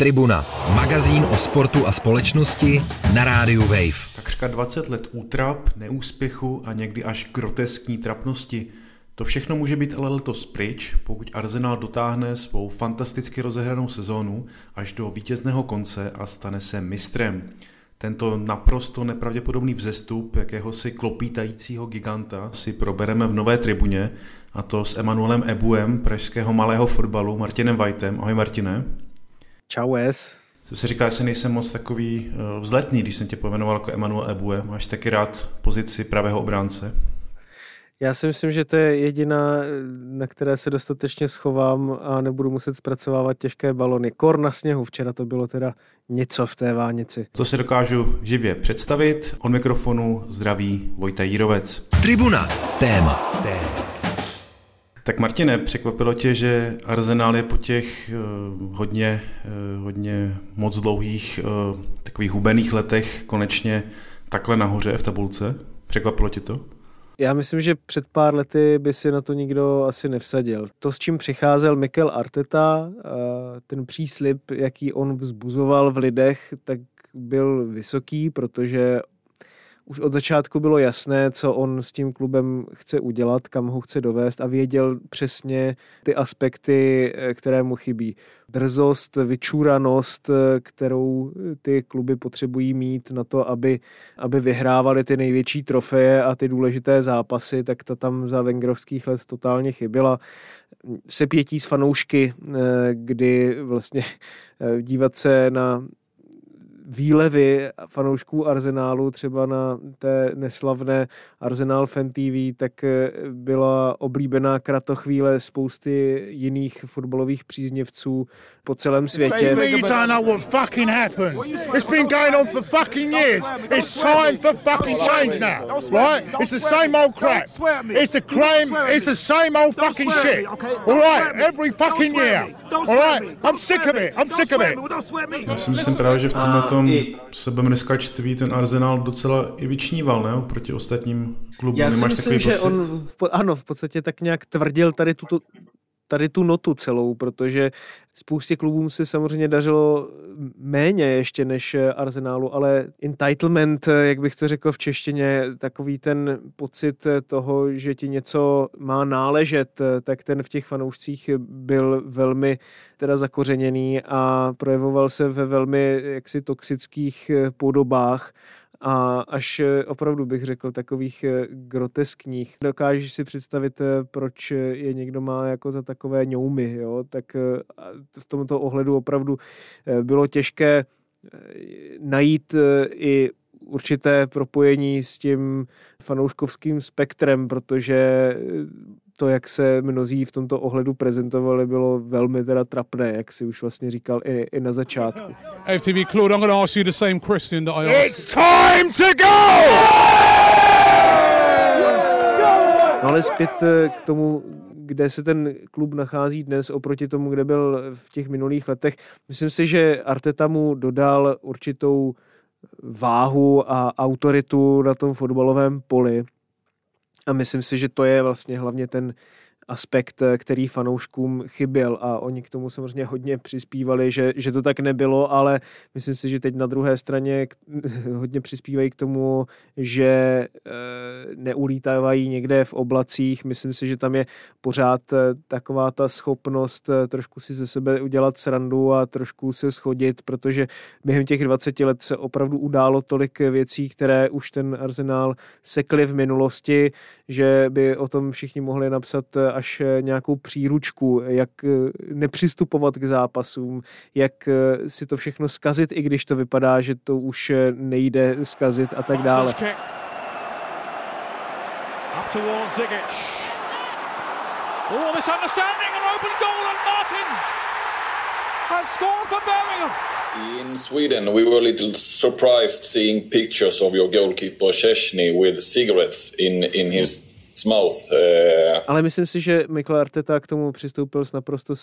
Tribuna, magazín o sportu a společnosti na rádiu Wave. Takřka 20 let útrap, neúspěchu a někdy až groteskní trapnosti. To všechno může být ale letos pryč, pokud Arsenal dotáhne svou fantasticky rozehranou sezónu až do vítězného konce a stane se mistrem. Tento naprosto nepravděpodobný vzestup jakéhosi klopítajícího giganta si probereme v nové tribuně, a to s Emanuelem Ebuem, pražského malého fotbalu, Martinem Whitem. Ahoj Martine. Čau Es. To se říká, že nejsem moc takový eh, vzletný, když jsem tě pojmenoval jako Emanuel Ebue. Máš taky rád pozici pravého obránce? Já si myslím, že to je jediná, na které se dostatečně schovám a nebudu muset zpracovávat těžké balony. Kor na sněhu, včera to bylo teda něco v té vánici. To si dokážu živě představit. Od mikrofonu zdraví Vojta Jírovec. Tribuna. Téma. Téma. Tak Martine, překvapilo tě, že Arsenal je po těch uh, hodně, uh, hodně moc dlouhých uh, takových hubených letech konečně takhle nahoře v tabulce? Překvapilo tě to? Já myslím, že před pár lety by si na to nikdo asi nevsadil. To, s čím přicházel Mikel Arteta, ten příslip, jaký on vzbuzoval v lidech, tak byl vysoký, protože už od začátku bylo jasné, co on s tím klubem chce udělat, kam ho chce dovést a věděl přesně ty aspekty, eh, které mu chybí. Drzost, vyčúranost, eh, kterou ty kluby potřebují mít na to, aby, aby vyhrávali ty největší trofeje a ty důležité zápasy, tak ta tam za Wengerovských let totálně chyběla sepětí z fanoušky, eh, kdy vlastně dívat se na výlevy fanoušků Arsenálu, třeba na té neslavné Arsenal Fan TV, tak eh, byla oblíbená kratochvíle spousty jiných fotbalových příznivců po celém světě. It's the same old crap. It's the claim. It's the same old fucking shit. All right, every fucking year. All right, I'm sick of it. I'm sick of it. Já si myslím právě, že v tomhle tom sebemneskačství ten Arsenal docela i vyčníval, ne? Proti ostatním klubům. Já si Nemáš myslím, že pocit? on, ano, v podstatě tak nějak tvrdil tady tuto, tady tu notu celou, protože spoustě klubům se samozřejmě dařilo méně ještě než Arsenálu, ale entitlement, jak bych to řekl v češtině, takový ten pocit toho, že ti něco má náležet, tak ten v těch fanoušcích byl velmi teda zakořeněný a projevoval se ve velmi jaksi toxických podobách a až eh, opravdu bych řekl takových eh, groteskních. Dokážeš si představit, eh, proč je někdo má jako za takové ňoumy, jo? tak v tomto ohledu opravdu bylo těžké najít i určité propojení s tím fanouškovským spektrem, protože to, jak se mnozí v tomto ohledu prezentovali, bylo velmi teda trapné, jak si už vlastně říkal i, i na začátku. FTV Claude, I'm going to ask you the same question that I asked. It's time to go! No ale zpět eh, k tomu, kde se ten klub nachází dnes oproti tomu, kde byl v těch minulých letech. Myslím si, že Arteta mu dodal určitou váhu a autoritu na tom fotbalovém poli. A myslím si, že to je vlastně hlavně ten aspekt, eh, který fanouškům chyběl a oni k tomu samozřejmě hodně přispívali, že, že to tak nebylo, ale myslím si, že teď na druhé straně hodně přispívají k tomu, že e, neulítávají někde v oblacích. Myslím si, že tam je pořád eh, taková ta schopnost trošku si ze sebe udělat srandu a trošku se schodit, protože během těch 20 let se opravdu událo tolik věcí, které už ten arzenál sekli v minulosti, že by o tom všichni mohli napsat až eh, nějakou příručku, jak eh, nepřistupovat k zápasům, jak eh, si to všechno skazit, i když to vypadá, že to už nejde skazit a tak dále. In Sweden, we were a little surprised seeing pictures of your goalkeeper Chesney with cigarettes in, in his mouth. Uh... Ale myslím si, že Mikel Arteta k tomu přistoupil s naprosto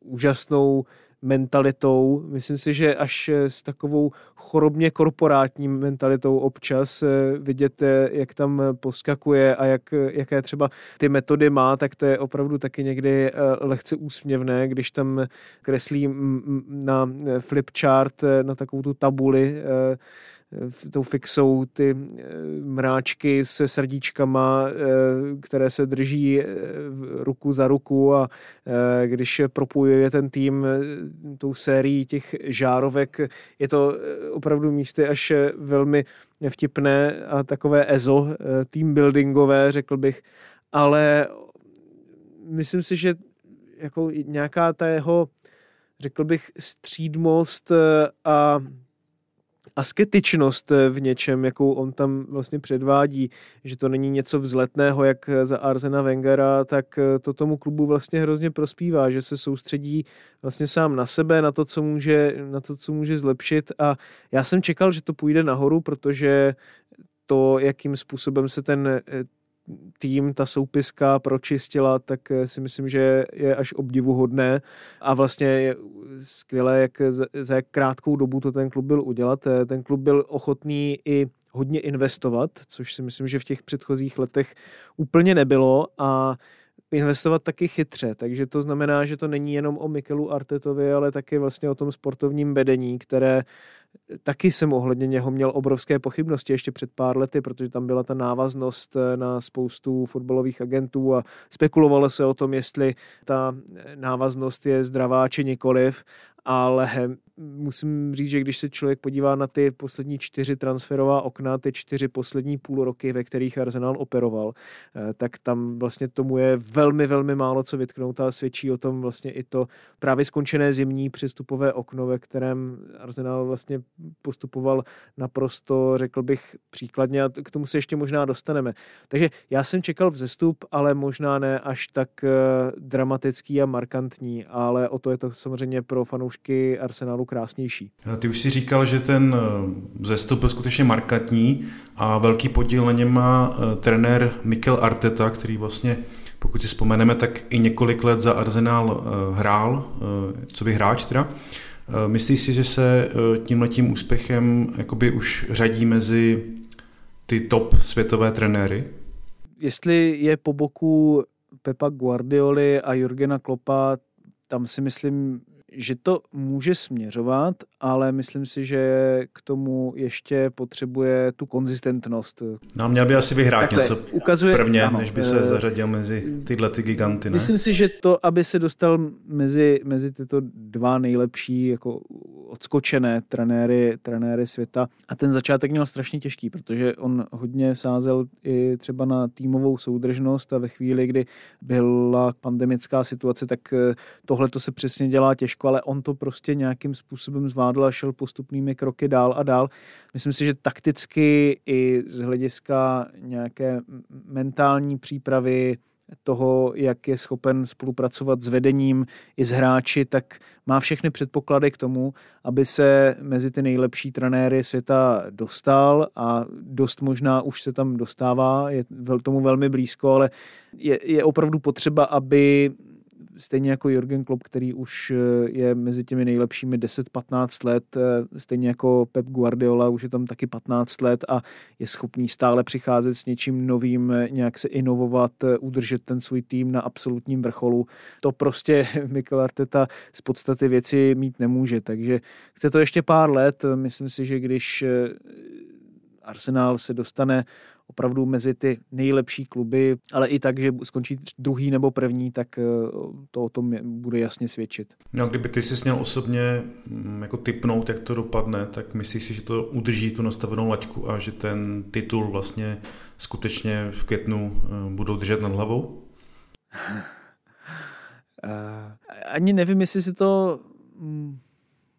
úžasnou mentalitou. Myslím si, že až s takovou chorobně korporátní mentalitou občas eh, vidět, jak tam poskakuje a jak, jaké třeba ty metody má, tak to je opravdu taky někdy eh, lehce úsměvné, když tam kreslí na flipchart, eh, na takovou tu tabuli tou fixou ty eh, mráčky se srdíčkama, eh, které se drží eh, ruku za ruku a když propojuje ten tým tou sérií těch žárovek, je to opravdu místy až velmi vtipné a takové EZO, team buildingové, řekl bych, ale myslím si, že jako nějaká ta jeho, řekl bych, střídmost a asketičnost v něčem, jakou on tam vlastně předvádí, že to není něco vzletného, jak za Arsena Wengera, tak to tomu klubu vlastně hrozně prospívá, že se soustředí vlastně sám na sebe, na to, co může, na to, co může zlepšit. A já jsem čekal, že to půjde nahoru, protože to, jakým způsobem se ten tým ta soupiska pročistila, tak eh, si myslím, že je až obdivuhodné a vlastně je skvělé, jak za jak krátkou dobu to ten klub byl udělat. Eh, ten klub byl ochotný i hodně investovat, což si myslím, že v těch předchozích letech úplně nebylo a investovat taky chytře, takže to znamená, že to není jenom o Mikelu Artetovi, ale taky vlastně o tom sportovním vedení, které taky jsem ohledně něho měl obrovské pochybnosti ještě před pár lety, protože tam byla ta návaznost eh, na spoustu fotbalových agentů a spekulovalo se o tom, jestli ta návaznost je zdravá či nikoliv ale musím říct, že když se člověk podívá na ty poslední čtyři transferová okna, ty čtyři poslední půl roky, ve kterých Arsenal operoval, eh, tak tam vlastně tomu je velmi, velmi málo co vytknout a svědčí o tom vlastně i to právě skončené zimní přestupové okno, ve kterém Arsenal vlastně postupoval naprosto, řekl bych, příkladně a k tomu se ještě možná dostaneme. Takže já jsem čekal vzestup, ale možná ne až tak eh, dramatický a markantní, ale o to je to samozřejmě pro fanoušky fanoušky Arsenalu krásnější. Ty už si říkal, že ten eh, vzestup byl skutečně markantní a velký podíl na něm má eh, trenér Mikel Arteta, který vlastně pokud si vzpomeneme, tak i několik let za Arsenal eh, hrál, co by hráč teda. Myslíš si, že se tímhletím úspěchem jakoby už řadí mezi ty top světové trenéry? Jestli je po boku Pepa Guardioli a Jurgena Klopa, tam si myslím, že to může směřovat, ale myslím si, že k tomu ještě potřebuje tu konzistentnost. No měl by asi vyhrát Takhle, něco ukazuje, prvně, ano, než by se uh, zařadil mezi tyhle ty giganty. Ne? Myslím si, že to, aby se dostal mezi, mezi tyto dva nejlepší jako odskočené trenéry, trenéry světa a ten začátek měl strašně těžký, protože on hodně sázel i třeba na týmovou soudržnost a ve chvíli, kdy byla pandemická situace, tak eh, tohle to se přesně dělá těžko, ale on to prostě nějakým způsobem zvládl a šel postupnými kroky dál a dál. Myslím si, že takticky i z hlediska nějaké mentální přípravy, toho, jak je schopen spolupracovat s vedením i s hráči, tak má všechny předpoklady k tomu, aby se mezi ty nejlepší trenéry světa dostal a dost možná už se tam dostává, je tomu velmi blízko, ale je, je opravdu potřeba, aby stejně jako Jürgen Klopp, který už eh, je mezi těmi nejlepšími 10-15 let, eh, stejně jako Pep Guardiola, už je tam taky 15 let a je schopný stále přicházet s něčím novým, eh, nějak se inovovat, udržet ten svůj tým na absolutním vrcholu. To prostě Mikel Arteta z podstaty věci mít nemůže, takže chce to ještě pár let. Myslím si, že když Arsenal se dostane opravdu mezi ty nejlepší kluby, ale i tak, že skončí druhý nebo první, tak eh, to o tom bude jasně svědčit. No, kdyby ty si měl osobně mm, jako typnout, jak to dopadne, tak myslíš si, že to udrží tu nastavenou laťku a že ten titul vlastně skutečně v květnu eh, budou držet nad hlavou? Ani nevím, jestli si to mm,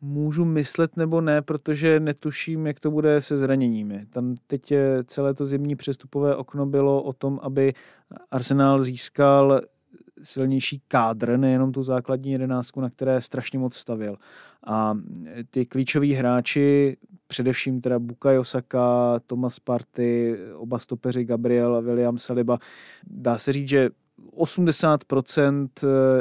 můžu myslet nebo ne, protože netuším, jak to bude se zraněními. Tam teď celé to zimní přestupové okno bylo o tom, aby Arsenal získal silnější kádr, nejenom tu základní jedenáctku, na které strašně moc stavil. A ty klíčoví hráči především teda Bukayo Saka, Thomas Party, oba stopeři Gabriel a William Saliba. Dá se říct, že 80%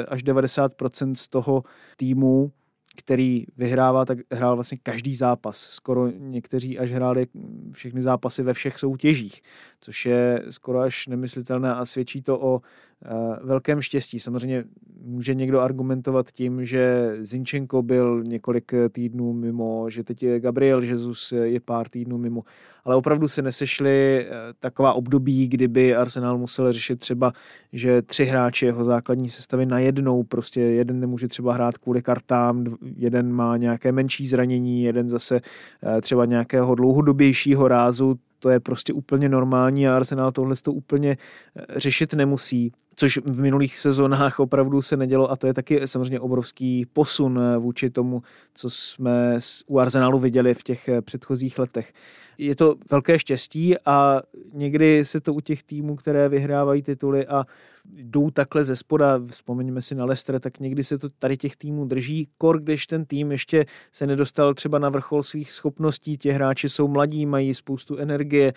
až 90% z toho týmu který vyhrává, tak hrál vlastně každý zápas. Skoro někteří až hráli všechny zápasy ve všech soutěžích, což je skoro až nemyslitelné a svědčí to o eh, velkém štěstí. Samozřejmě může někdo argumentovat tím, že Zinčenko byl několik týdnů mimo, že teď je Gabriel Jesus je pár týdnů mimo, ale opravdu se nesešly eh, taková období, kdyby Arsenal musel řešit třeba, že tři hráči jeho základní sestavy najednou, prostě jeden nemůže třeba hrát kvůli kartám, jeden má nějaké menší zranění, jeden zase eh, třeba nějakého dlouhodobějšího rázu, to je prostě úplně normální a Arsenal tohle to úplně eh, řešit nemusí což v minulých sezónách opravdu se nedělo a to je taky samozřejmě obrovský posun vůči tomu, co jsme u Arsenalu viděli v těch předchozích letech je to velké štěstí a někdy se to u těch týmů, které vyhrávají tituly a jdou takhle ze spoda, vzpomeňme si na Leicester, tak někdy se to tady těch týmů drží. Kor, když ten tým ještě se nedostal třeba na vrchol svých schopností, ti hráči jsou mladí, mají spoustu energie,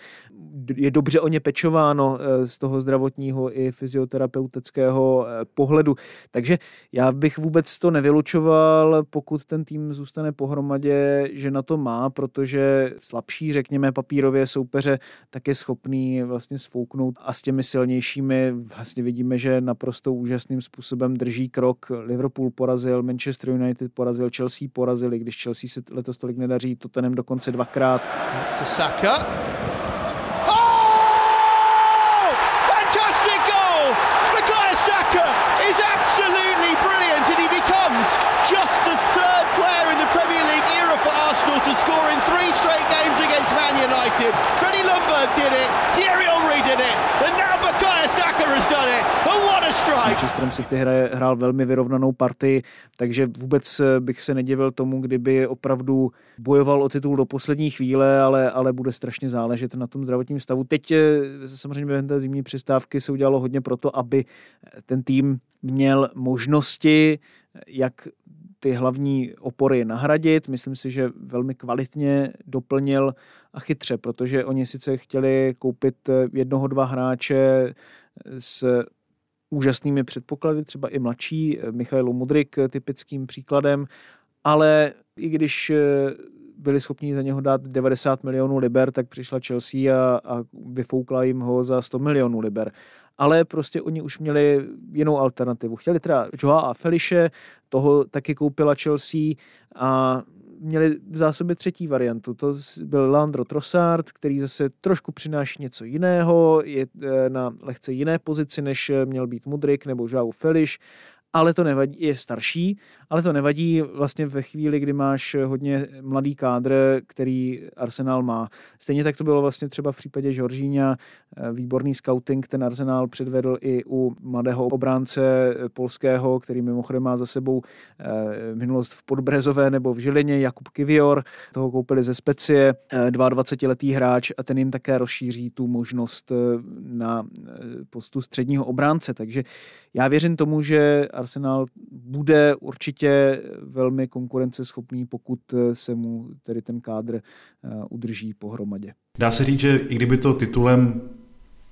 je dobře o ně pečováno eh, z toho zdravotního i fyzioterapeutického eh, pohledu. Takže já bych vůbec to nevylučoval, pokud ten tým zůstane pohromadě, že na to má, protože slabší, řekněme, papírově soupeře tak je schopný vlastně sfouknout a s těmi silnějšími vlastně vidí vidíme, že naprosto úžasným způsobem drží krok. Liverpool porazil, Manchester United porazil, Chelsea porazili, když Chelsea se letos tolik nedaří, Tottenham dokonce dvakrát. Saka. United. Freddie Lundberg did it, Thierry Henry did it, and now Bukayo Saka has done it. And what a strike! City hraje, hrál velmi vyrovnanou partii, takže vůbec eh, bych se nedivil tomu, kdyby opravdu bojoval o titul do poslední chvíle, ale, ale bude strašně záležet na tom zdravotním stavu. Teď eh, samozřejmě během té zimní přestávky se udělalo hodně pro to, aby ten tým měl možnosti, jak ty hlavní opory nahradit. Myslím si, že velmi kvalitně doplnil a chytře, protože oni sice chtěli koupit jednoho, dva hráče s úžasnými předpoklady, třeba i mladší, Michail Mudrik typickým příkladem, ale i když byli schopni za něho dát 90 milionů liber, tak přišla Chelsea a, a vyfoukla jim ho za 100 milionů liber ale prostě oni už měli jinou alternativu. Chtěli teda Joa a Feliše, toho taky koupila Chelsea a měli v zásobě třetí variantu. To byl Landro Trossard, který zase trošku přináší něco jiného, je eh, na lehce jiné pozici, než měl být Mudrik nebo Joao Feliš ale to nevadí, je starší, ale to nevadí vlastně ve chvíli, kdy máš hodně mladý kádr, který Arsenal má. Stejně tak to bylo vlastně třeba v případě Žoržíňa, eh, výborný scouting, ten Arsenal předvedl i u mladého obránce polského, který mimochodem má za sebou eh, minulost v Podbrezové nebo v Žilině, Jakub Kivior, toho koupili ze Specie, 22-letý eh, hráč a ten jim také rozšíří tu možnost na postu středního obránce, takže já věřím tomu, že Arsenal bude určitě velmi konkurenceschopný, pokud se mu tedy ten kádr eh, udrží pohromadě. Dá se říct, že i kdyby to titulem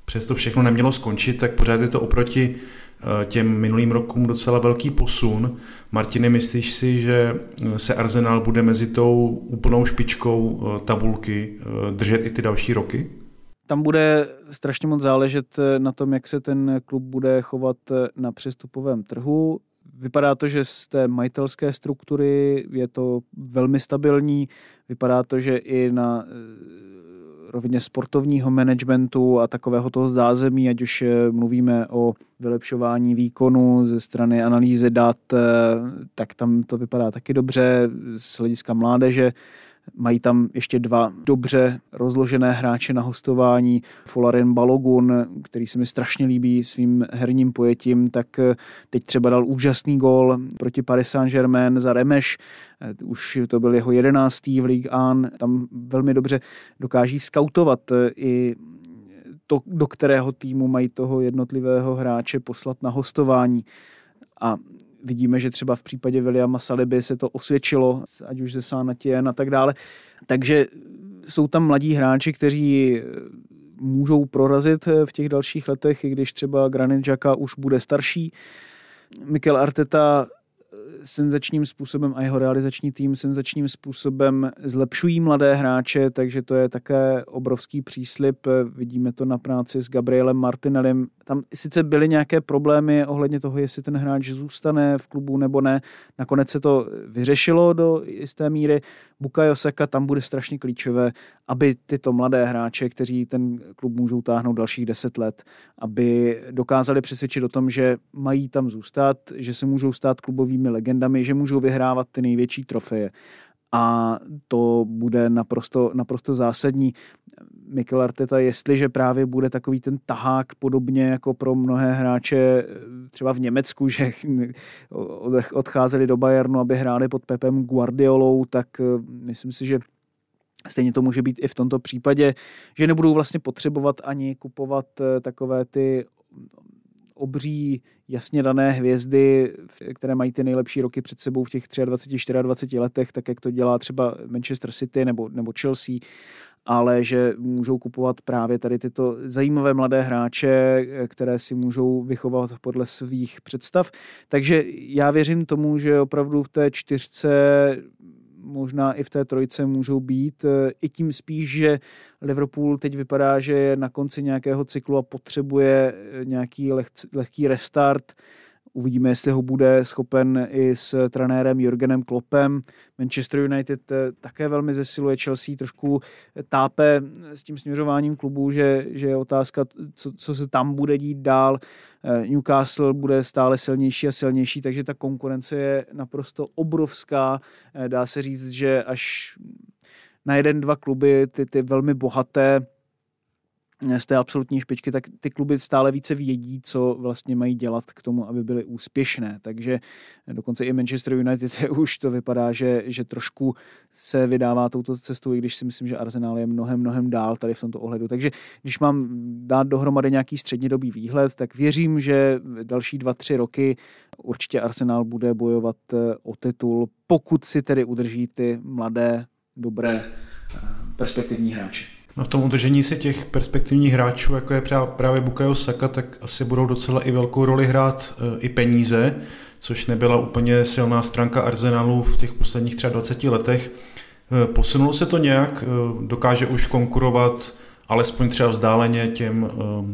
přesto všechno nemělo skončit, tak pořád je to oproti eh, těm minulým rokům docela velký posun. Martine, myslíš si, že eh, se Arsenal bude mezi tou úplnou špičkou tabulky držet i ty další roky? Tam bude strašně moc záležet eh, na tom, jak se ten klub bude chovat eh, na přestupovém trhu. Vypadá to, že z té majitelské struktury je to velmi stabilní. Vypadá to, že i na eh, rovině sportovního managementu a takového toho zázemí, ať už mluvíme o vylepšování výkonu ze strany analýzy dat, tak tam to vypadá taky dobře z hlediska mládeže. Mají tam ještě dva dobře rozložené hráče na hostování. Folaren Balogun, který se mi strašně líbí svým herním pojetím, tak eh, teď třeba dal úžasný gol proti Paris Saint-Germain za Remeš. Eh, už to byl jeho jedenáctý v Ligue 1. Tam velmi dobře dokáží skautovat eh, i to, do kterého týmu mají toho jednotlivého hráče poslat na hostování. A Vidíme, že třeba v případě Williama Saliby se to osvědčilo, ať už ze Sánatien a tak dále. Takže jsou tam mladí hráči, kteří můžou prorazit v těch dalších letech, i když třeba Granit Xhaka už bude starší. Mikel Arteta senzačním způsobem a jeho realizační tým senzačním způsobem zlepšují mladé hráče, takže to je také obrovský příslip. Vidíme to na práci s Gabrielem Martinelem. Tam sice byly nějaké problémy ohledně toho, jestli ten hráč zůstane v klubu nebo ne. Nakonec se to vyřešilo do jisté míry. Bukayo Saka tam bude strašně klíčové, aby tyto mladé hráče, kteří ten klub můžou táhnout dalších deset let, aby dokázali přesvědčit o tom, že mají tam zůstat, že se můžou stát klubovými legendami, že můžou vyhrávat ty největší trofeje a to bude naprosto, naprosto zásadní. Mikel Arteta, jestliže právě bude takový ten tahák podobně jako pro mnohé hráče třeba v Německu, že odcházeli do Bayernu, aby hráli pod Pepem Guardiolou, tak myslím si, že Stejně to může být i v tomto případě, že nebudou vlastně potřebovat ani kupovat eh, takové ty obří, jasně dané hvězdy, které mají ty nejlepší roky před sebou v těch 23, 24 letech, tak jak to dělá třeba Manchester City nebo, nebo Chelsea, ale že můžou kupovat právě tady tyto zajímavé mladé hráče, které si můžou vychovat podle svých představ. Takže já věřím tomu, že opravdu v té čtyřce možná i v té trojce můžou být. E, I tím spíš, že Liverpool teď vypadá, že je na konci nějakého cyklu a potřebuje e, nějaký leh, lehký restart. Uvidíme, jestli ho bude schopen i s trenérem Jurgenem Kloppem. Manchester United e, také velmi zesiluje Chelsea, trošku tápe s tím směřováním klubu, že, že je otázka, co, co se tam bude dít dál. Eh, Newcastle bude stále silnější a silnější, takže ta konkurence je naprosto obrovská. Eh, dá se říct, že až na jeden, dva kluby, ty, ty velmi bohaté, z té absolutní špičky, tak ty kluby stále více vědí, co vlastně mají dělat k tomu, aby byly úspěšné. Takže dokonce i Manchester United už to vypadá, že, že trošku se vydává touto cestou, i když si myslím, že Arsenal je mnohem, mnohem dál tady v tomto ohledu. Takže když mám dát dohromady nějaký střednědobý výhled, tak věřím, že další dva, tři roky určitě Arsenal bude bojovat eh, o titul, pokud si tedy udrží ty mladé, dobré, eh, perspektivní hráče. No v tom udržení se těch perspektivních hráčů, jako je právě Bukayo Saka, tak asi budou docela i velkou roli hrát e, i peníze, což nebyla úplně silná stránka Arsenalu v těch posledních třeba 20 letech. E, posunulo se to nějak, e, dokáže už konkurovat alespoň třeba vzdáleně těm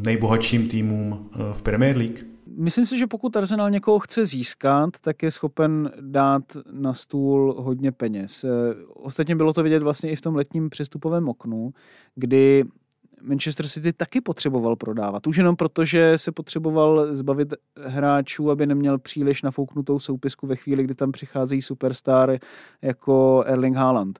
nejbohatším týmům v Premier League? Myslím si, že pokud Arsenal někoho chce získat, tak je schopen dát na stůl hodně peněz. Eh, ostatně bylo to vidět vlastně i v tom letním přestupovém oknu, kdy Manchester City taky potřeboval prodávat. Už jenom proto, že se potřeboval zbavit hráčů, aby neměl příliš nafouknutou soupisku ve chvíli, kdy tam přicházejí superstar jako Erling Haaland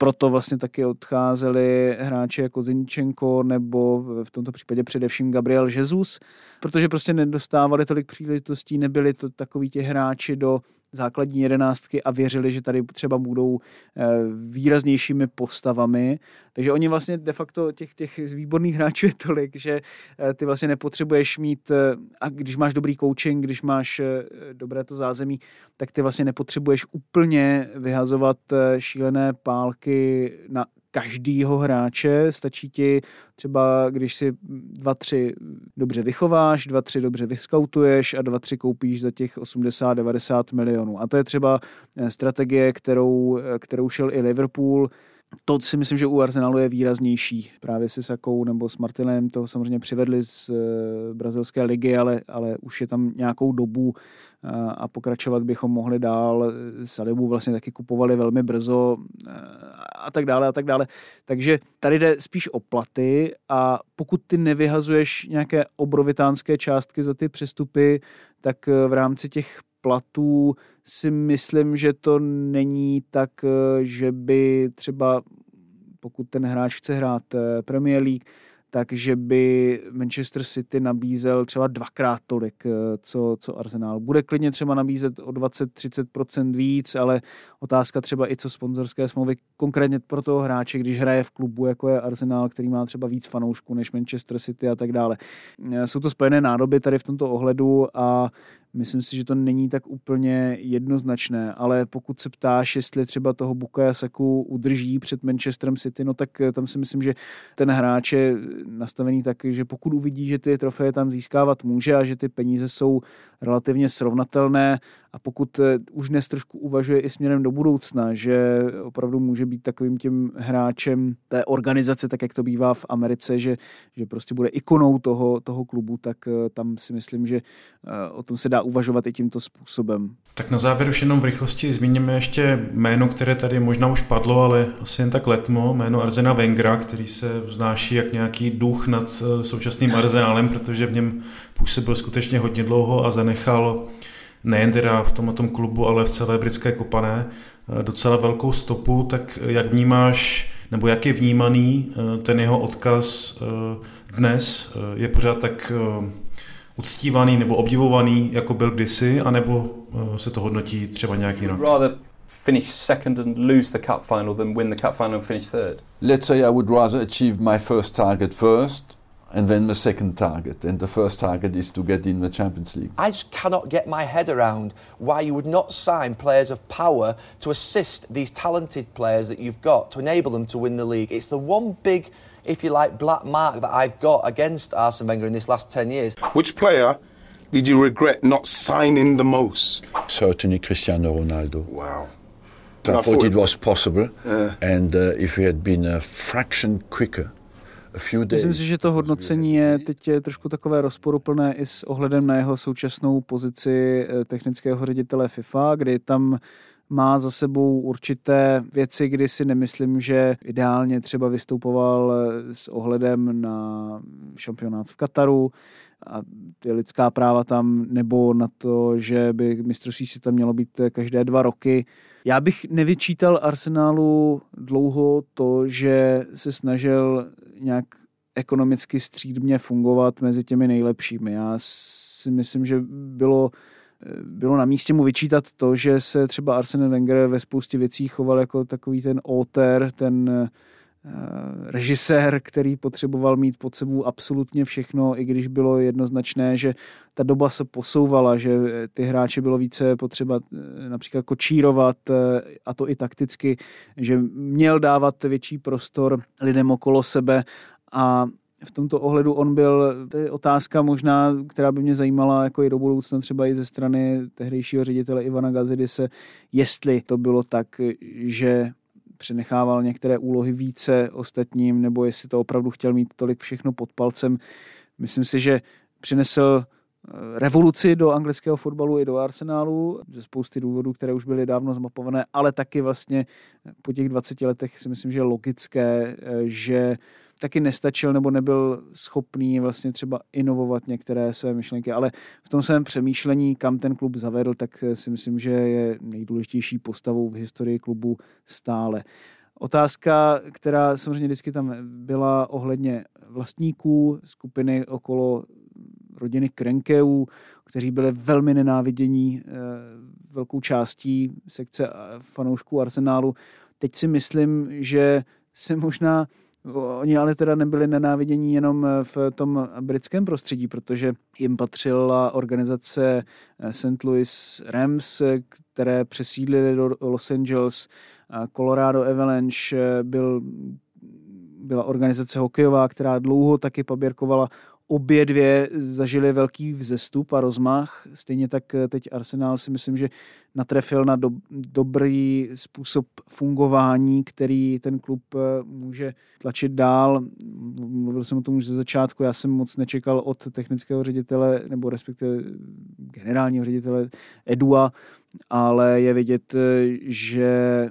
proto vlastně taky odcházeli hráči jako Zinčenko nebo v tomto případě především Gabriel Jesus, protože prostě nedostávali tolik příležitostí, nebyli to takoví ti hráči do základní jedenáctky a věřili, že tady třeba budou eh, výraznějšími postavami. Takže oni vlastně de facto těch, těch výborných hráčů je tolik, že eh, ty vlastně nepotřebuješ mít, eh, a když máš dobrý coaching, když máš dobré to zázemí, tak ty vlastně nepotřebuješ úplně vyhazovat šílené pálky na každýho hráče. Stačí ti třeba, když si dva, tři dobře vychováš, dva, tři dobře vyskautuješ a dva, tři koupíš za těch 80-90 milionů. A to je třeba eh, strategie, kterou, eh, kterou šel i Liverpool to si myslím, že u Arsenalu je výraznější. Právě se Sakou nebo s Martinem to samozřejmě přivedli z e, brazilské ligy, ale, ale už je tam nějakou dobu a, a pokračovat bychom mohli dál. Salibu vlastně taky kupovali velmi brzo a tak dále a tak dále. Takže tady jde spíš o platy a pokud ty nevyhazuješ nějaké obrovitánské částky za ty přestupy, tak v rámci těch platů si myslím, že to není tak, eh, že by třeba pokud ten hráč chce hrát eh, Premier League, takže by Manchester City nabízel třeba dvakrát tolik, eh, co, co Arsenal. Bude klidně třeba nabízet o 20-30% víc, ale otázka třeba i co sponzorské smlouvy, konkrétně pro toho hráče, když hraje v klubu, jako je Arsenal, který má třeba víc fanoušků než Manchester City a tak dále. Jsou to spojené nádoby tady v tomto ohledu a Myslím si, že to není tak úplně jednoznačné, ale pokud se ptáš, jestli třeba toho Bukaya Saku udrží před Manchesterem City, no tak tam si myslím, že ten hráč je nastavený tak, že pokud uvidí, že ty trofeje tam získávat může a že ty peníze jsou relativně srovnatelné a pokud eh, už dnes trošku uvažuje i směrem do budoucna, že opravdu může být takovým tím hráčem té organizace, tak jak to bývá v Americe, že, že prostě bude ikonou toho, toho klubu, tak eh, tam si myslím, že eh, o tom se dá uvažovat i tímto způsobem. Tak na závěr už jenom v rychlosti zmíníme ještě jméno, které tady možná už padlo, ale asi jen tak letmo, jméno Arzena Vengra, který se vznáší jak nějaký duch nad současným Arzenálem, protože v něm působil skutečně hodně dlouho a zanechal nejen teda v tomto klubu, ale v celé britské kopané eh, docela velkou stopu, tak jak vnímáš, nebo jak je vnímaný eh, ten jeho odkaz eh, dnes? Je pořád tak uctívaný nebo obdivovaný, jako byl kdysi, anebo se to hodnotí třeba nějak jinak? Rather finish second and lose the cup final than win the cup final and finish third. Let's say I would rather achieve my first target first and then the second target. And the first target is to get in the Champions League. I just cannot get my head around why you would not sign players of power to assist these talented players that you've got to enable them to win the league. It's the one big, if you like, black mark that I've got against Arsene Wenger in this last 10 years. Which player did you regret not signing the most? Certainly Cristiano Ronaldo. Wow. I, I thought it was possible, uh, and uh, if we had been a fraction quicker, Myslím si, že to hodnocení je teď je trošku takové rozporuplné i s ohledem na jeho současnou pozici eh, technického ředitele FIFA, kdy tam má za sebou určité věci, kdy si nemyslím, že ideálně třeba vystupoval eh, s ohledem na šampionát v Kataru a ty lidská práva tam, nebo na to, že by mistrovství si tam mělo být eh, každé dva roky. Já bych nevyčítal Arsenálu dlouho to, že se snažil nějak ekonomicky střídmě fungovat mezi těmi nejlepšími. Já si myslím, že bylo, bylo na místě mu vyčítat to, že se třeba Arsene Wenger ve spoustě věcí choval jako takový ten autor, ten režisér, který potřeboval mít pod sebou absolutně všechno, i když bylo jednoznačné, že ta doba se posouvala, že ty hráče bylo více potřeba eh, například kočírovat, eh, a to i takticky, že měl dávat větší prostor lidem okolo sebe. A v tomto ohledu on byl, to je otázka možná, která by mě zajímala jako i do budoucna třeba i ze strany tehdejšího ředitele Ivana Gazidise, jestli to bylo tak, že přenechával některé úlohy více ostatním, nebo jestli to opravdu chtěl mít tolik všechno pod palcem. Myslím si, že přinesl eh, revoluci do anglického fotbalu i do Arsenálu ze spousty důvodů, které už byly dávno zmapované, ale taky vlastně po těch 20 letech si myslím, že je logické, eh, že taky nestačil nebo nebyl schopný vlastně třeba inovovat některé své myšlenky, ale v tom svém přemýšlení, kam ten klub zavedl, tak si myslím, že je nejdůležitější postavou v historii klubu stále. Otázka, která samozřejmě vždycky tam byla ohledně vlastníků skupiny okolo rodiny Krenkeů, kteří byli velmi nenávidění eh, velkou částí sekce fanoušků Arsenálu. Teď si myslím, že se možná Oni ale teda nebyli nenávidění jenom eh, v tom britském prostředí, protože jim patřila organizace eh, St. Louis Rams, které přesídlili do Los Angeles. Colorado Avalanche eh, byl, byla organizace hokejová, která dlouho taky paběrkovala obě dvě zažily velký vzestup a rozmach. Stejně tak eh, teď Arsenal si myslím, že natrefil na do, dobrý způsob fungování, který ten klub eh, může tlačit dál. Mluvil jsem o tom už ze začátku, já jsem moc nečekal od technického ředitele, nebo respektive generálního ředitele Edua, ale je vidět, eh, že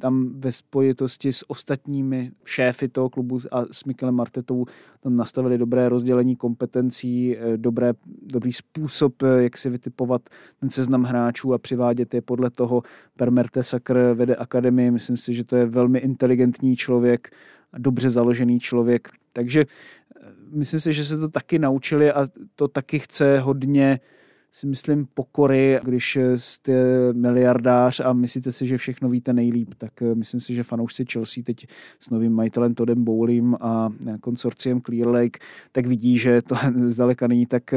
tam ve spojitosti s ostatními šéfy toho klubu a s Mikelem Martetou tam nastavili dobré rozdělení kompetencí, eh, dobré, dobrý způsob, eh, jak si vytipovat ten seznam hráčů a přivádět je podle toho. Per Mertesacker vede akademii, myslím si, že to je velmi inteligentní člověk, dobře založený člověk. Takže eh, myslím si, že se to taky naučili a to taky chce hodně si myslím, pokory, když jste miliardář a myslíte si, že všechno víte nejlíp, tak myslím si, že fanoušci Chelsea teď s novým majitelem Todem Bowlem a konsorciem Clear Lake, tak vidí, že to zdaleka není tak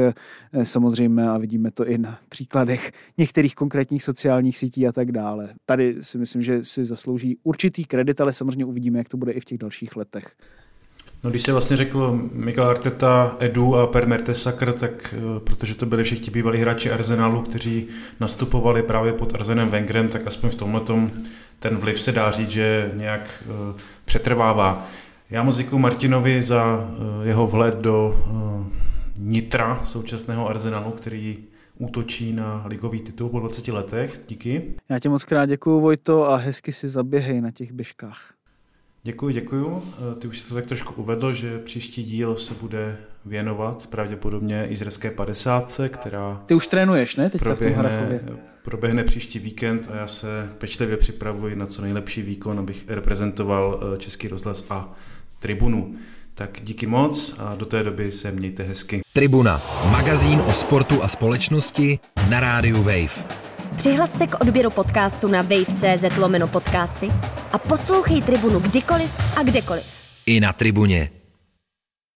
samozřejmě a vidíme to i na příkladech některých konkrétních sociálních sítí a tak dále. Tady si myslím, že si zaslouží určitý kredit, ale samozřejmě uvidíme, jak to bude i v těch dalších letech. No když se vlastně řekl Mikel Arteta, Edu a Per Mertesacker, tak eh, protože to byli všichni bývalí hráči Arsenalu, kteří nastupovali právě pod Arsenem Wengerem, tak aspoň v tomhle ten vliv se dá říct, že nějak uh, přetrvává. Já moc děkuji Martinovi za uh, jeho vhled do nitra současného Arsenalu, který útočí na ligový titul po 20 letech. Díky. Já tě moc krát děkuji, Vojto, a hezky si zaběhej na těch běžkách. Děkuji, děkuji. Eh, ty už si to tak trošku uvedl, že příští díl se bude věnovat pravděpodobně izraelské 50, která... Ty už trénuješ, ne? Teďka proběhne, proběhne příští víkend a já se pečlivě připravuji na co nejlepší výkon, abych reprezentoval eh, Český rozhlas a Tribunu. Tak díky moc a do té doby se mějte hezky. Tribuna, magazín o sportu a společnosti na rádiu Wave. Přihlas se k odběru podcastu na wave.cz lomeno podcasty a poslouchej Tribunu kdykoliv a kdekoliv. I na Tribuně.